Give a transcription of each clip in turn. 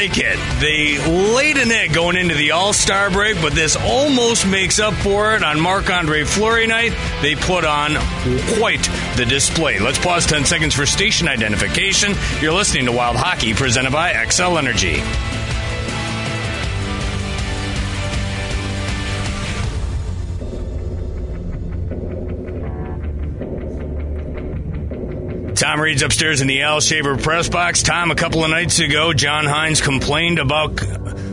Like it. They laid an egg going into the All Star break, but this almost makes up for it on Marc Andre Fleury night. They put on quite the display. Let's pause 10 seconds for station identification. You're listening to Wild Hockey presented by Xcel Energy. Tom Reid's upstairs in the Al Shaver press box. Tom, a couple of nights ago, John Hynes complained about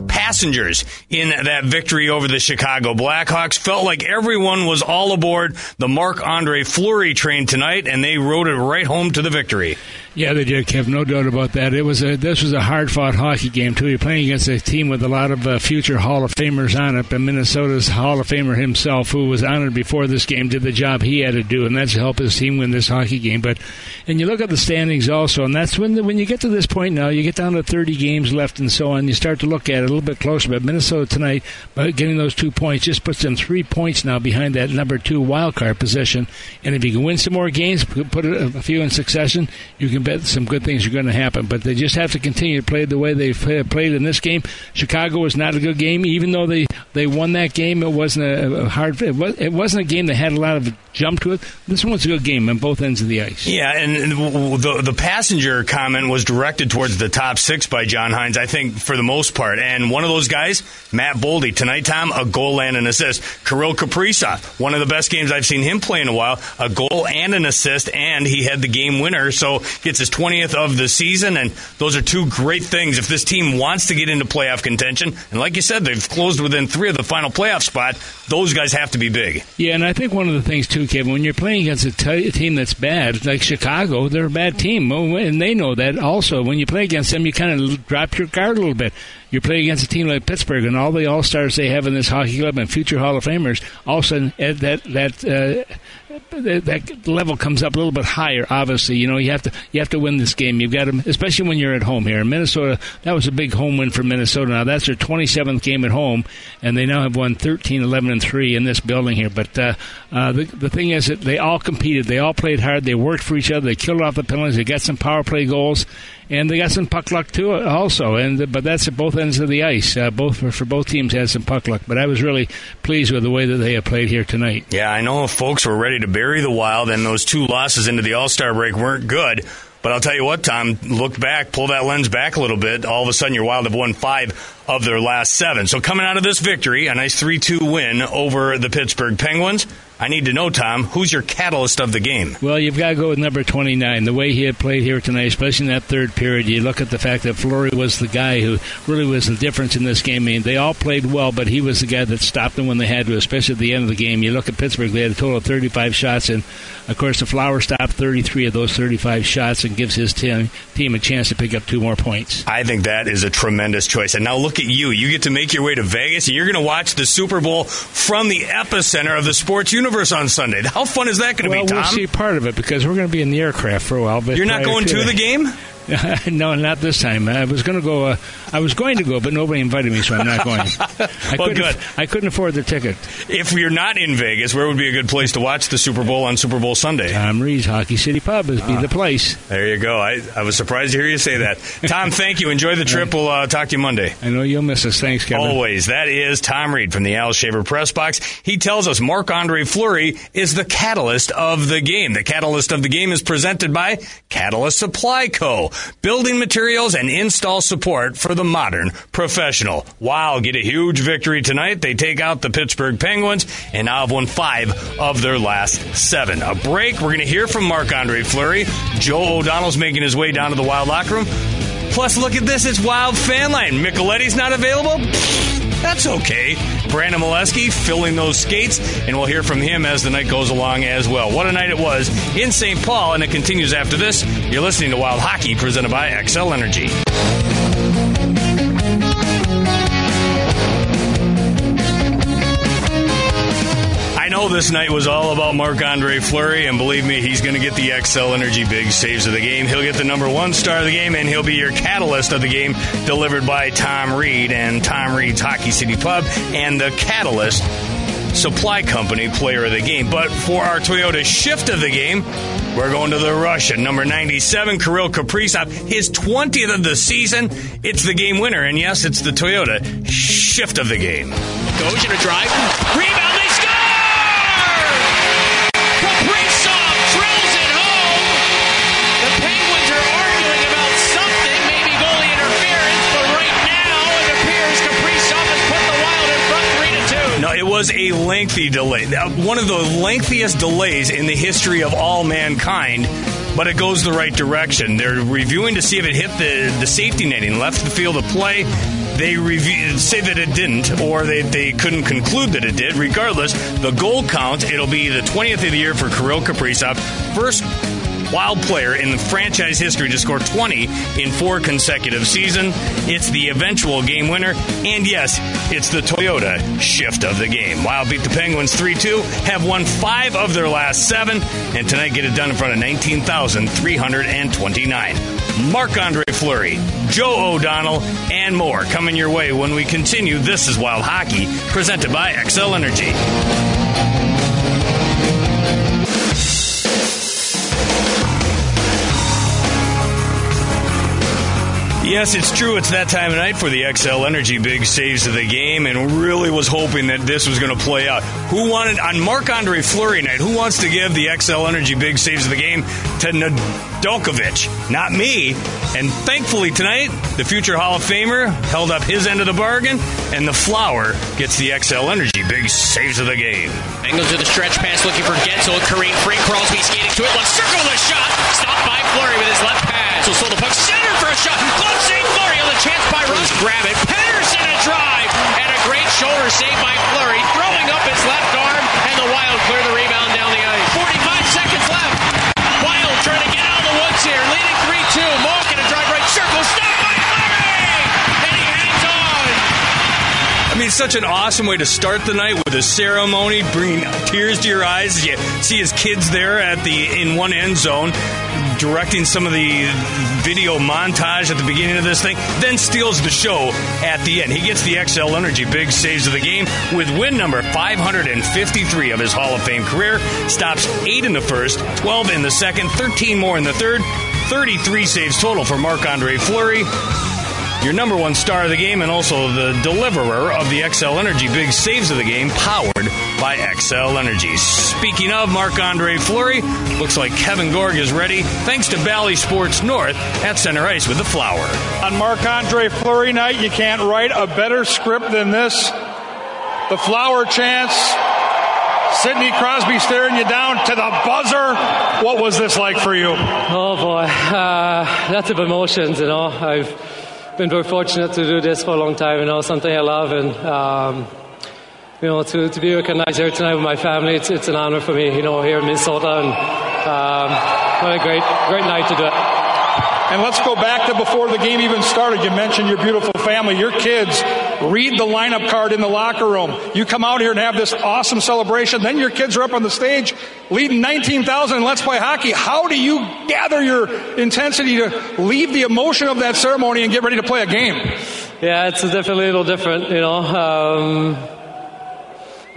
passengers in that victory over the Chicago Blackhawks. Felt like everyone was all aboard the Marc Andre Fleury train tonight, and they rode it right home to the victory. Yeah, they did, Kev. No doubt about that. It was a this was a hard fought hockey game too. You're playing against a team with a lot of uh, future Hall of Famers on it. But Minnesota's Hall of Famer himself, who was honored before this game, did the job he had to do, and that's to help his team win this hockey game. But and you look at the standings also, and that's when the, when you get to this point now, you get down to 30 games left and so on. You start to look at it a little bit closer. But Minnesota tonight, by getting those two points, just puts them three points now behind that number two wild card position. And if you can win some more games, put a few in succession, you can bet some good things are going to happen. But they just have to continue to play the way they've played in this game. Chicago was not a good game, even though they, they won that game. It wasn't a, hard. It, was, it wasn't a game that had a lot of jump to it. This one's a good game on both ends of the ice. Yeah, and the the passenger comment was directed towards the top six by John Hynes. I think for the most part, and one of those guys, Matt Boldy, tonight, Tom, a goal and an assist. Kirill Kaprizov, one of the best games I've seen him play in a while, a goal and an assist, and he had the game winner, so gets his 20th of the season, and those are two great things. If this team wants to get into playoff contention, and like you said, they've closed within three of the final playoff spot, those guys have to be big. Yeah, and I think one of the things too, Kevin, when you're playing against a, t- team that's bad, like Chicago, they're a bad team, and they know that. Also, when you play against them, you kind of drop your guard a little bit you play against a team like Pittsburgh and all the all stars they have in this hockey club and future Hall of Famers, all of a sudden that that uh, that level comes up a little bit higher. Obviously, you know you have to you have to win this game. You've got to, especially when you're at home here in Minnesota. That was a big home win for Minnesota. Now that's their 27th game at home, and they now have won 13, 11, and three in this building here. But uh, uh, the the thing is that they all competed. They all played hard. They worked for each other. They killed off the penalties. They got some power play goals and they got some puck luck too, also. And but that's at both ends of the ice. Uh, both for, for, both teams had some puck luck. But I was really pleased with the way that they have played here tonight. Yeah, I know folks were ready to bury the Wild, and those two losses into the All Star break weren't good. But I'll tell you what, Tom, look back, pull that lens back a little bit. All of a sudden, your Wild have won five of their last seven. So coming out of this victory, a nice 3 2 win over the Pittsburgh Penguins. I need to know, Tom, who's your catalyst of the game? Well, you've got to go with number 29. The way he had played here tonight, especially in that third period, you look at the fact that Fleury was the guy who really was the difference in this game. I mean, they all played well, but he was the guy that stopped them when they had to, especially at the end of the game. You look at Pittsburgh, they had a total of 35 shots, and of course, the Flower stopped 33 of those 35 shots and gives his team, team a chance to pick up two more points. I think that is a tremendous choice. And now look at you. You get to make your way to Vegas, and you're going to watch the Super Bowl from the epicenter of the sports universe on Sunday. How fun is that going to well, be, Tom? We'll see part of it because we're going to be in the aircraft for a while. But you're not going to the game? no, not this time. I was going to go. Uh, I was going to go, but nobody invited me, so I'm not going. I well, good. I couldn't afford the ticket. If you're not in Vegas, where would be a good place to watch the Super Bowl on Super Bowl Sunday? Tom Reid's Hockey City Pub is be the place. There you go. I, I was surprised to hear you say that. Tom, thank you. Enjoy the trip. We'll uh, talk to you Monday. I know you'll miss us. Thanks, Kevin. Always. That is Tom Reid from the Al Shaver Press Box. He tells us Marc Andre Fleury is the catalyst of the game. The catalyst of the game is presented by Catalyst Supply Co. Building materials and install support for the modern professional. Wow, get a huge victory tonight. They take out the Pittsburgh Penguins and now have won five of their last seven. A break. We're going to hear from Marc Andre Fleury. Joe O'Donnell's making his way down to the Wild locker room. Plus, look at this. It's Wild Fan Line. Micheletti's not available. That's okay. Brandon Molesky filling those skates, and we'll hear from him as the night goes along as well. What a night it was in St. Paul, and it continues after this. You're listening to Wild Hockey presented by Xcel Energy. Know this night was all about Marc Andre Fleury, and believe me, he's going to get the Xcel Energy big saves of the game. He'll get the number one star of the game, and he'll be your catalyst of the game, delivered by Tom Reid and Tom Reid's Hockey City Pub and the Catalyst Supply Company player of the game. But for our Toyota shift of the game, We're going to the Russian, number 97, Kirill Kaprizov, his 20th of the season. It's the game winner, and yes, it's the Toyota shift of the game. Goes in a drive, rebound, was a lengthy delay. Uh, One of the lengthiest delays in the history of all mankind, but it goes the right direction. They're reviewing to see if it hit the, the safety netting, left the field of play. They review, say that it didn't, or they, they couldn't conclude that it did. Regardless, the goal count, it'll be the 20th of the year for Kirill Kaprizov. First wild player in the franchise history to score 20 in four consecutive seasons. It's the eventual game winner, and yes, it's the Toyota shift of the game. Wild beat the Penguins 3 2, have won five of their last seven, and tonight get it done in front of 19,329. Marc Andre Fleury, Joe O'Donnell, and more coming your way when we continue. This is Wild Hockey, presented by Xcel Energy. Yes, it's true. It's that time of night for the Xcel Energy big saves of the game, and really was hoping that this was going to play out. Who wanted on Marc Andre Fleury night? Who wants to give the Xcel Energy big saves of the game to Nedeljkovic? Not me. And thankfully tonight, the future Hall of Famer held up his end of the bargain, and the Flower gets the Xcel Energy big saves of the game. Bengals to the stretch pass looking for Guentzel. Kareem Free Crosby skating to it. Left circle a shot. Stopped by Fleury with his left pass. So sold the puck center shot. Glove save Fleury on the chance by Rust. Grab it. Pettersson a drive. And a great shoulder save by Fleury. Throwing up his left arm. And the Wild clear the rebound down the ice. 45 seconds left. Wild trying to get out of the woods here. Leading 3 2. Malkin a drive right circle. Stopped by Fleury. And he hangs on. I mean, such an awesome way to start the night with a ceremony, bringing tears to your eyes as you see his kids there at the in one end zone, directing some of the video montage at the beginning of this thing, then steals the show at the end. He gets the Xcel Energy big saves of the game with win number 553 of his Hall of Fame career. Stops eight in the first, 12 in the second, 13 more in the third, 33 saves total for Marc Andre Fleury your number one star of the game and also the deliverer of the Xcel Energy big saves of the game, powered by Xcel Energy. Speaking of Marc Andre Fleury, looks like Kevin Gorg is ready thanks to Bally Sports North at center ice with the flower. On Marc Andre Fleury night, you can't write a better script than this. The flower chance. Sidney Crosby staring you down to the buzzer. What was this like for you? Oh boy, uh, lots of emotions. You know, I've been very fortunate to do this for a long time. You know, something I love, and um, you know, to, to be recognized here tonight with my family, it's, it's an honor for me. You know, here in Minnesota, and um, what a great great night to do it. And let's go back to before the game even started. You mentioned your beautiful family, your kids. Read the lineup card in the locker room. You come out here and have this awesome celebration. Then your kids are up on the stage leading 19,000 in Let's Play Hockey. How do you gather your intensity to leave the emotion of that ceremony and get ready to play a game? Yeah, it's definitely a little different. You know. Um,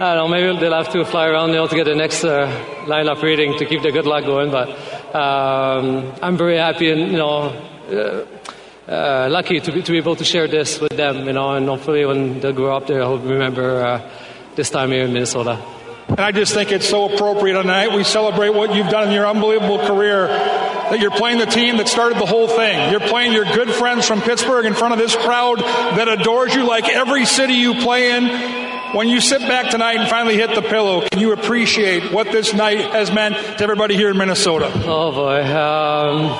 I don't know, maybe they'll have to fly around you to get the next uh, lineup reading to keep the good luck going. But um, I'm very happy and you know uh, uh, lucky to be, to be able to share this with them. You know, and hopefully when they grow up, they'll remember uh, this time here in Minnesota. And I just think it's so appropriate tonight. we celebrate what you've done in your unbelievable career. That you're playing the team that started the whole thing. You're playing your good friends from Pittsburgh in front of this crowd that adores you like every city you play in. When you sit back tonight and finally hit the pillow, can you appreciate what this night has meant to everybody here in Minnesota? Oh boy, um,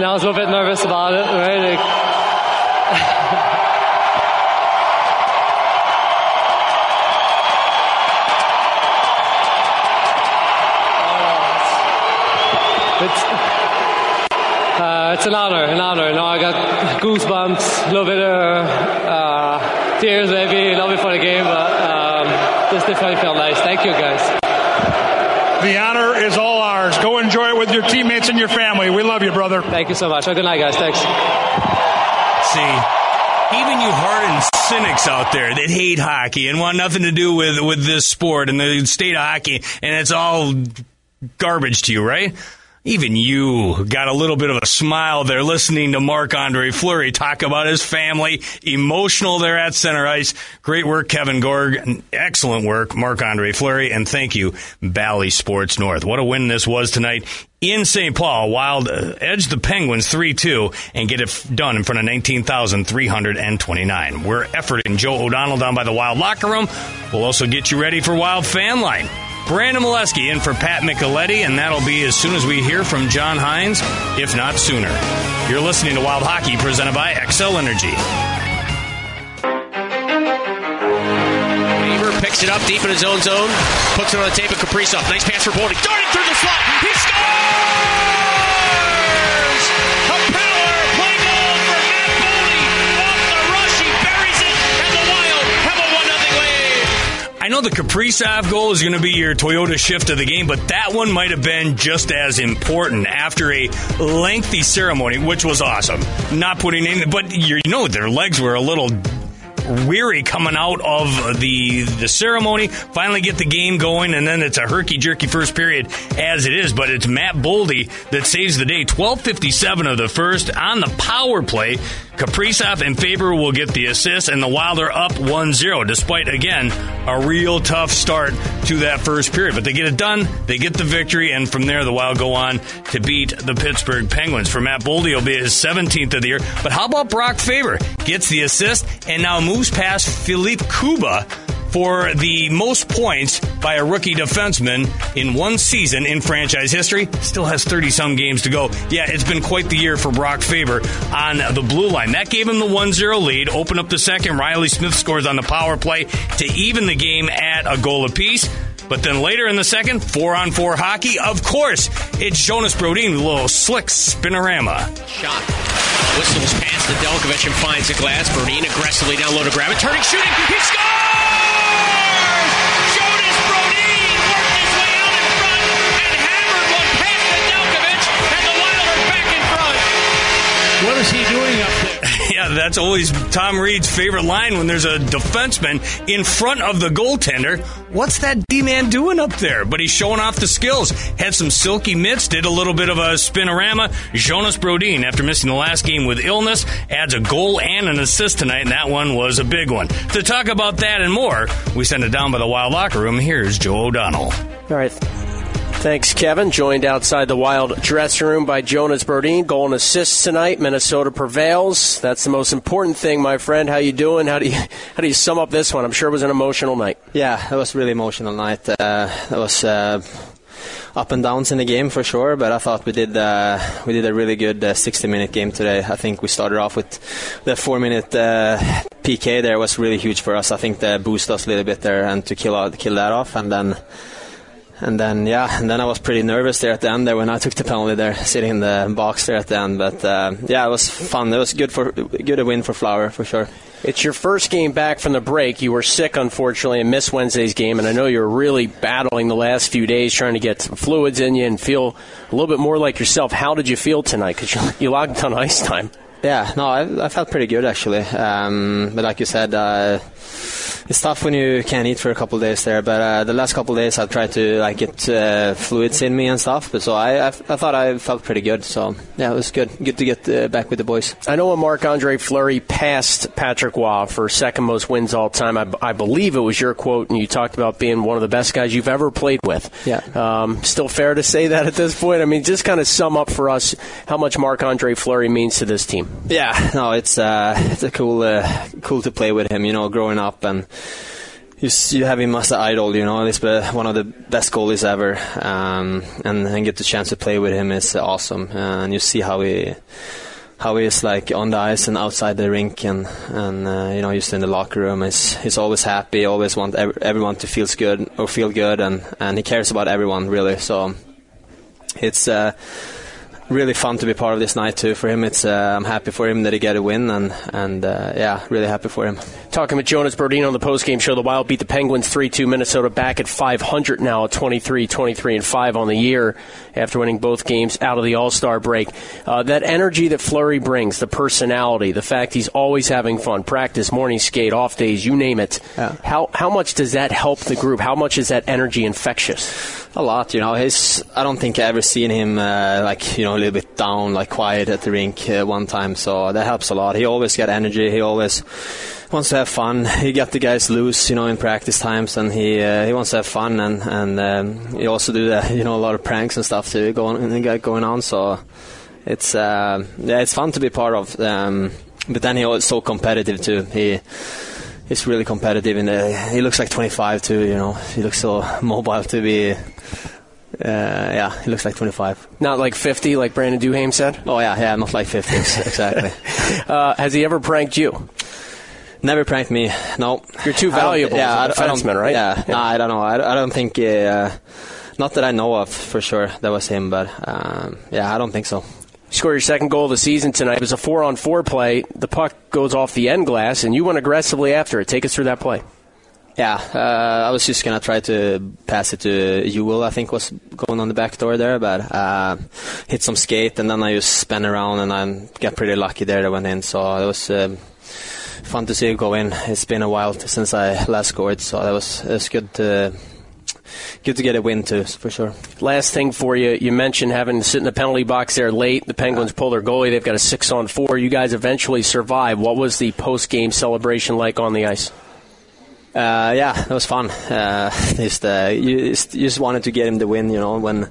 know, I was a little bit nervous about it, right? Like, it's uh, it's an honor, an honor. You know, I got goosebumps, a little bit of uh, tears, maybe a little bit for the game, but um, this definitely felt nice. Thank you, guys. The honor is all ours. Go enjoy it with your teammates and your family. We love you, brother. Thank you so much. Have a good night, guys. Thanks. See, even you hardened cynics out there that hate hockey and want nothing to do with, with this sport and the state of hockey, and it's all garbage to you, right? Even you got a little bit of a smile there listening to Marc Andre Fleury talk about his family. Emotional there at center ice. Great work, Kevin Gorg. Excellent work, Marc Andre Fleury. And thank you, Bally Sports North. What a win this was tonight in St. Paul. Wild uh, edge the Penguins 3 2 and get it done in front of 19,329. We're efforting Joe O'Donnell down by the Wild locker room. We'll also get you ready for Wild Fan Line. Brandon Molesky in for Pat Micheletti, and that'll be as soon as we hear from John Hynes, if not sooner. You're listening to Wild Hockey presented by Xcel Energy. Faber picks it up deep in his own zone, puts it on the tape of Kaprizov. Nice pass for Boldy. Darting through the slot. He scores! Know the Kaprizov goal is going to be your Toyota shift of the game, but that one might have been just as important after a lengthy ceremony, which was awesome. Not putting in, but you know their legs were a little weary coming out of the the ceremony. Finally get the game going, and then it's a herky jerky first period as it is. But it's Matt Boldy that saves the day. Twelve fifty seven of the first on the power play. Kaprizov and Faber will get the assist, and the Wild are up 1-0, despite again a real tough start to that first period. But they get it done, they get the victory, and from there the Wild go on to beat the Pittsburgh Penguins. For Matt Boldy, it'll be his 17th of the year. But how about Brock Faber gets the assist and now moves past Filip Kuba for the most points by a rookie defenseman in one season in franchise history. Still has 30 some games to go. Yeah, it's been quite the year for Brock Faber on the blue line. That gave him the 1 0 lead. Open up the second. Reilly Smith scores on the power play to even the game at a goal apiece. But then later in the second, four on four hockey. Of course, it's Jonas Brodin a little slick spinorama. Shot. Whistles past Nedeljkovic and finds the glass. Brodin aggressively down low to grab it. Turning, shooting. He scores! Is he doing up there? Yeah, that's always Tom Reid's favorite line when there's a defenseman in front of the goaltender. What's that D man doing up there? But he's showing off the skills. Had some silky mitts, did a little bit of a spinorama. Jonas Brodin, after missing the last game with illness, adds a goal and an assist tonight, and that one was a big one. To talk about that and more, we send it down by the Wild locker room. Here's Joe O'Donnell. All right. Thanks, Kevin. Joined outside the Wild dressing room by Jonas Brodin. Goal and assists tonight. Minnesota prevails. That's the most important thing, my friend. How you doing? How do you how do you sum up this one? I'm sure it was an emotional night. Yeah, it was really emotional night. Uh, it was uh, up and downs in the game for sure, but I thought we did uh, we did a really good 60 minute game today. I think we started off with the four minute uh, PK there was really huge for us. I think that boosted us a little bit there and to kill out kill that off, and then and then yeah, and then I was pretty nervous there at the end there when I took the penalty there, sitting in the box there at the end. But uh, yeah, it was fun. It was good for good a win for Flower for sure. It's your first game back from the break. You were sick, unfortunately, and missed Wednesday's game. And I know you're really battling the last few days trying to get some fluids in you and feel a little bit more like yourself. How did you feel tonight? Because you, you logged on ice time. Yeah, no, I, I felt pretty good actually. Um, but like you said, uh, it's tough when you can't eat for a couple of days there. But uh, the last couple of days, I've tried to like get uh, fluids in me and stuff. But so I, I, I, thought I felt pretty good. So yeah, it was good. Good to get uh, back with the boys. I know when Marc Andre Fleury passed Patrick Roy for second most wins all time. I, I, believe it was your quote, and you talked about being one of the best guys you've ever played with. Yeah. Um, still fair to say that at this point. I mean, just kind of sum up for us how much Marc Andre Fleury means to this team. Yeah, no, it's uh, it's a cool uh, cool to play with him. You know, growing up and you, you have him as an idol, you know. He's one of the best goalies ever, um, and, and get the chance to play with him is awesome. Uh, and you see how he how he is like on the ice and outside the rink, and and uh, you know just in the locker room. He's he's always happy, always want ev- everyone to feel good or feel good, and and he cares about everyone really. So it's. Uh, really fun to be part of this night too. For him, it's uh, I'm happy for him that he got a win, and and uh, yeah, really happy for him. Talking with Jonas Brodin on the postgame show, the Wild beat the Penguins 3-2. Minnesota back at 500 now at 23, 23 and 5 on the year after winning both games out of the All-Star break. Uh, that energy that Fleury brings, the personality, the fact he's always having fun, practice, morning skate, off days, you name it. Yeah. How how much does that help the group? How much is that energy infectious? A lot, you know. He's. I don't think I ever seen him uh, like you know a little bit down, like quiet at the rink uh, one time. So that helps a lot. He always got energy. He always wants to have fun. He got the guys loose, you know, in practice times, and he uh, he wants to have fun, and and um, he also do that, you know, a lot of pranks and stuff too going going on. So it's uh, yeah, it's fun to be part of. Um, but then he's so competitive too. He he's really competitive in the, he looks like 25 too you know he looks so mobile to be uh, yeah he looks like 25 Not like 50, like Brandon Duhaime said. oh yeah yeah not like 50 exactly Uh, has he ever pranked you? never pranked me no You're too valuable yeah, as a I don't- defenseman, right? yeah, Yeah. Nah, I don't know I, I don't think uh, not that I know of for sure that was him but um, yeah I don't think so score your second goal of the season tonight. It was a four on four play. The puck goes off the end glass, and you went aggressively after it. Take us through that play. Yeah, uh, I was just gonna try to pass it to Ewell. I think was going on the back door there, but uh, hit some skate and then I just spun around and I got pretty lucky there. That went in, so it was um, fun to see it go in. It's been a while since I last scored, so that was it was good to good to get a win too, for sure. Last thing for you, you mentioned having to sit in the penalty box there late. The Penguins pull their goalie. They've got a six on four. You guys eventually survive. What was the post game celebration like on the ice? Uh, yeah, it was fun. Uh, just, uh, you, just, you just wanted to get him the win, you know, when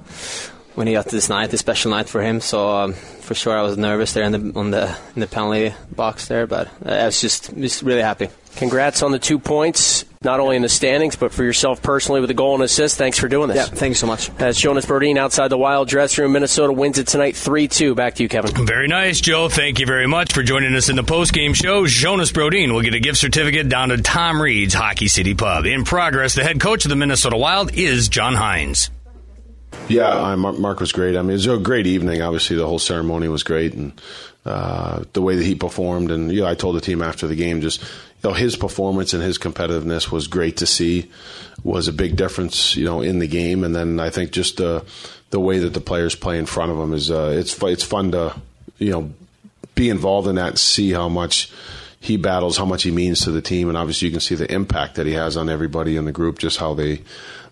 when he got this night, a special night for him. So um, for sure, I was nervous there in the on the in the penalty box there, but uh, I was just just really happy. Congrats on the two points, not only in the standings, but for yourself personally with a goal and assist. Thanks for doing this. Yeah, thank you so much. That's Jonas Brodin outside the Wild dressing room. Minnesota wins it tonight 3 2. Back to you, Kevin. Very nice, Joe. Thank you very much for joining us in the post-game show. Jonas Brodin will get a gift certificate down to Tom Reid's Hockey City Pub. In progress, the head coach of the Minnesota Wild is John Hynes. Yeah, I, Marc, Marc was great. I mean, it was a great evening. Obviously, the whole ceremony was great, and uh, the way that he performed. And you know, I told the team after the game, just you know, his performance and his competitiveness was great to see. Was a big difference, you know, in the game. And then I think just the the way that the players play in front of him is uh, it's it's fun to you know be involved in that, and see how much he battles, how much he means to the team, and obviously you can see the impact that he has on everybody in the group, just how they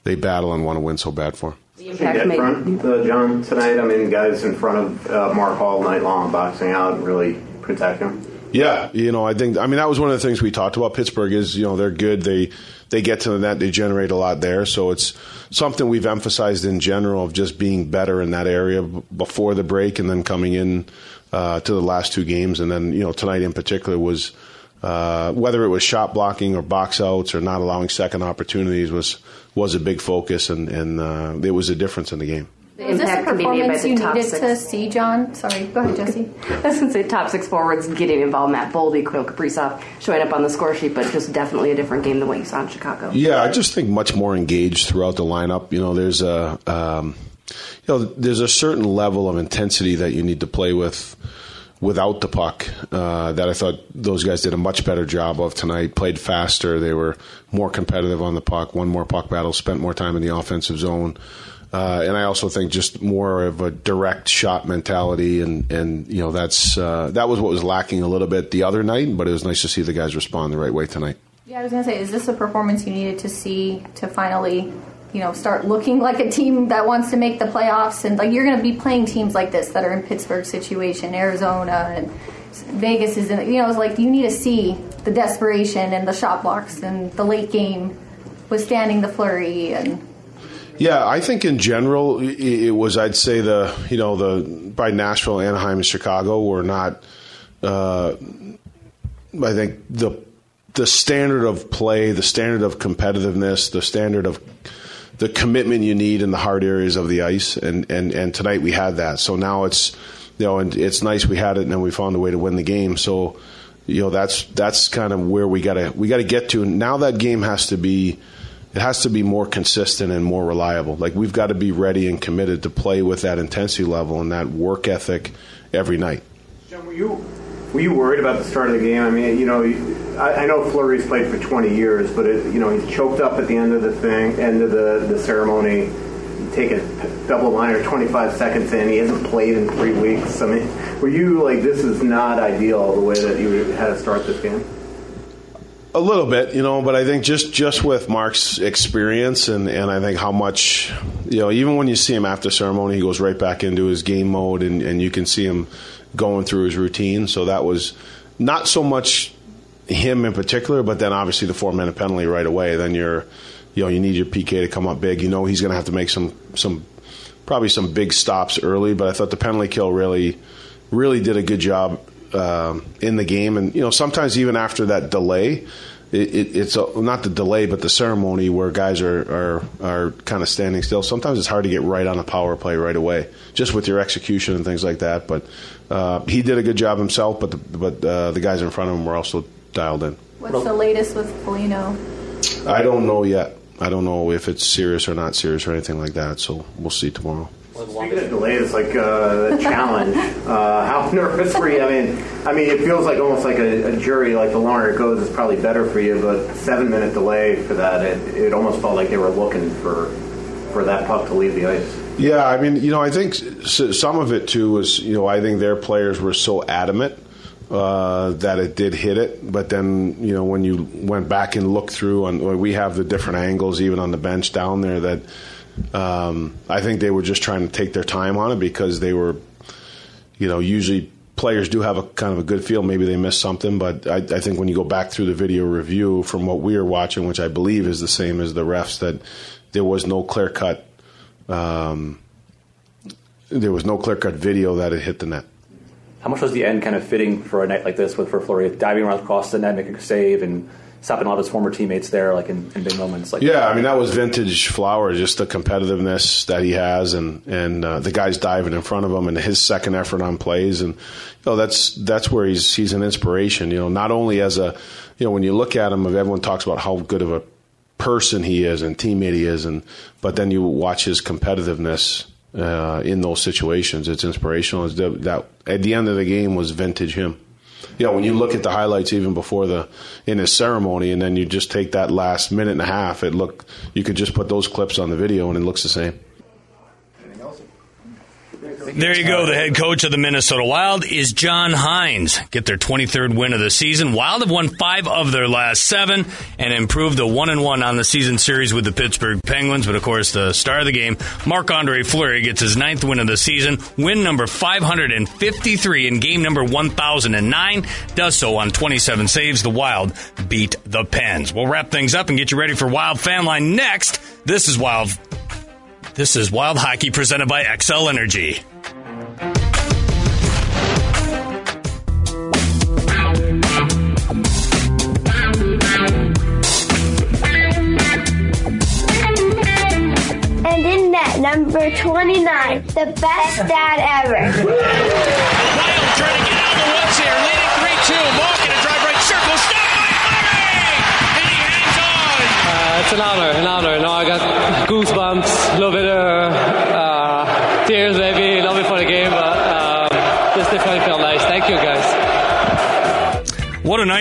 they battle and want to win so bad for him. Get front, uh, John, tonight. I mean, guys in front of uh, Marc all night long, boxing out and really protecting him. Yeah, you know, I think I mean that was one of the things we talked about. Pittsburgh is you know they're good. They they get to the net. They generate a lot there. So it's something we've emphasized in general of just being better in that area before the break and then coming in uh, to the last two games. And then you know tonight in particular was uh, whether it was shot blocking or box outs or not allowing second opportunities was was a big focus and and uh, it was a difference in the game. Is this a impact can be made by performance the you top needed six. to see, John? Sorry, go ahead, Jesse. I was going to say top six forwards getting involved. Matt Boldy, Kirill Kaprizov showing up on the score sheet, but just definitely a different game than what you saw in Chicago. Yeah, I just think much more engaged throughout the lineup. You know, there's a um, you know there's a certain level of intensity that you need to play with without the puck uh, that I thought those guys did a much better job of tonight. Played faster, they were more competitive on the puck, won more puck battles, spent more time in the offensive zone. Uh, and I also think just more of a direct shot mentality, and, and you know that's uh, that was what was lacking a little bit the other night, but it was nice to see the guys respond the right way tonight. Yeah, I was going to say, is this a performance you needed to see to finally, you know, start looking like a team that wants to make the playoffs? And like you're going to be playing teams like this that are in Pittsburgh's situation, Arizona, and Vegas is in. You know, it's like you need to see the desperation and the shot blocks and the late game withstanding the flurry and. Yeah, I think in general it, was. I'd say the you know the by Nashville, Anaheim, and Chicago were not. Uh, I think the the standard of play, the standard of competitiveness, the standard of the commitment you need in the hard areas of the ice, and and and tonight we had that. So now it's you know, and it's nice we had it, and then we found a way to win the game. So you know that's that's kind of where we gotta we gotta get to. Now that game has to be it has to be more consistent and more reliable. Like we've got to be ready and committed to play with that intensity level and that work ethic every night. John, were you were you worried about the start of the game? I mean, you know, I, I know Fleury's played for 20 years, but it, you know he's choked up at the end of the thing, end of the the ceremony. Take a double liner 25 seconds in. He hasn't played in three weeks. I mean, were you like, this is not ideal the way that you had to start this game? A little bit, you know, but I think just just with Marc's experience and and I think how much, you know, even when you see him after ceremony, he goes right back into his game mode, and and you can see him going through his routine. So that was not so much him in particular, but then obviously the four minute penalty right away. Then you're, you know, you need your PK to come up big. You know, he's going to have to make some some probably some big stops early. But I thought the penalty kill really really did a good job um, in the game. And you know, sometimes even after that delay, it, it, it's a, not the delay, but the ceremony where guys are, are are kind of standing still. Sometimes it's hard to get right on a power play right away, just with your execution and things like that. But uh, he did a good job himself. But the, but uh, the guys in front of him were also dialed in. What's the latest with Foligno? I don't know yet. I don't know if it's serious or not serious or anything like that. So we'll see tomorrow. Speaking of delays, like uh, the challenge, uh, how nervous were you? I mean, I mean, it feels like almost like a, a, jury. Like the longer it goes, it's probably better for you. But seven minute delay for that, it, it almost felt like they were looking for for that puck to leave the ice. Yeah, I mean, you know, I think some of it too was, you know, I think their players were so adamant uh, that it did hit it. But then, you know, when you went back and looked through, and we have the different angles even on the bench down there that um, I think they were just trying to take their time on it because they were, you know, usually players do have a kind of a good feel. Maybe they missed something, but I, I, think when you go back through the video review from what we are watching, which I believe is the same as the refs, that there was no clear cut. Um, there was no clear cut video that it hit the net. How much was the end kind of fitting for a night like this with for Fleury diving around across the net, making a save, and stopping a lot of his former teammates there, like in, in big moments. Like yeah, I mean that was vintage Flower, just the competitiveness that he has, and and uh, the guys diving in front of him, and his second effort on plays, and you know that's that's where he's he's an inspiration. You know, not only as a you know when you look at him, everyone talks about how good of a person he is and teammate he is, and but then you watch his competitiveness. Uh, in those situations, it's inspirational. It's that at the end of the game was vintage him you know, when you look at the highlights even before the in his ceremony, and then you just take that last minute and a half, it look you could just put those clips on the video and it looks the same. There you go. The head coach of the Minnesota Wild is John Hynes. Get their 23rd win of the season. Wild have won five of their last seven and improved the one and one on the season series with the Pittsburgh Penguins. But of course, the star of the game, Marc Andre Fleury, gets his ninth win of the season. Win number 553 in game number 1009. Does so on 27 saves. The Wild beat the Pens. We'll wrap things up and get you ready for Wild Fan Line next. This is Wild. This is Wild Hockey presented by Xcel Energy. Number 29, the best dad ever. Trying to get out of the woods here,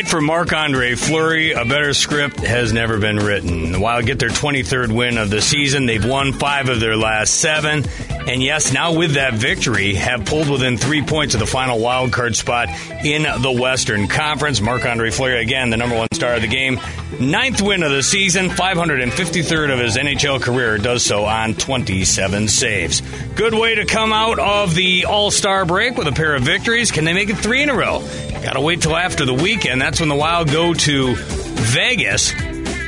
for Marc Andre Fleury. A better script has never been written. The Wild get their 23rd win of the season. They've won five of their last seven. And yes, now with that victory, have pulled within three points of the final wild card spot in the Western Conference. Marc Andre Fleury, again, the number one star of the game. Ninth win of the season, 553rd of his NHL career, does so on 27 saves. Good way to come out of the All Star break with a pair of victories. Can they make it three in a row? Gotta wait till after the weekend. That's when the Wild go to Vegas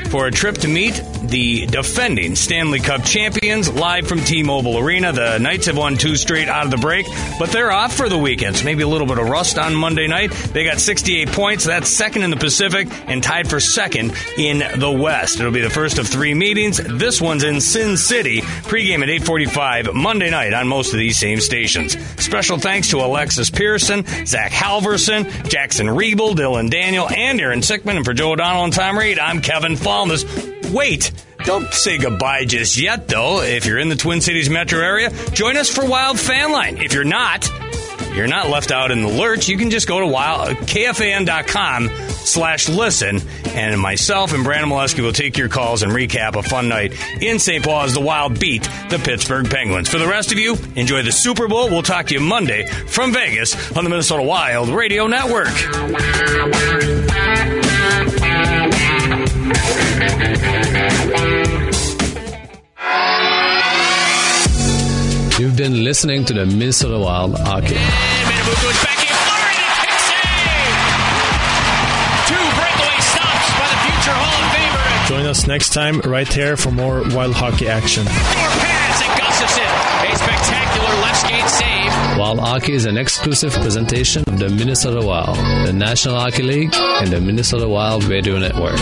for a trip to meet the defending Stanley Cup champions live from T-Mobile Arena. The Knights have won two straight out of the break, but they're off for the weekend. So maybe a little bit of rust on Monday night. They got 68 points. That's second in the Pacific and tied for second in the West. It'll be the first of three meetings. This one's in Sin City. Pregame at 8:45 Monday night on most of these same stations. Special thanks to Alexis Pearson, Zach Halverson, Jackson Riebel, Dylan Daniel, and Aaron Sickman. And for Joe O'Donnell and Tom Reid, I'm Kevin Falness. Wait, Don't say goodbye just yet, though. If you're in the Twin Cities metro area, join us for Wild Fan Line. If you're not, you're not left out in the lurch. You can just go to wild, kfan.com slash listen, and myself and Brandon Molesky will take your calls and recap a fun night in St. Paul as the Wild beat the Pittsburgh Penguins. For the rest of you, enjoy the Super Bowl. We'll talk to you Monday from Vegas on the Minnesota Wild Radio Network. You've been listening to the Minnesota Wild Hockey. Join us next time right here for more Wild Hockey action. Wild Hockey is an exclusive presentation of the Minnesota Wild, the National Hockey League, and the Minnesota Wild Radio Network.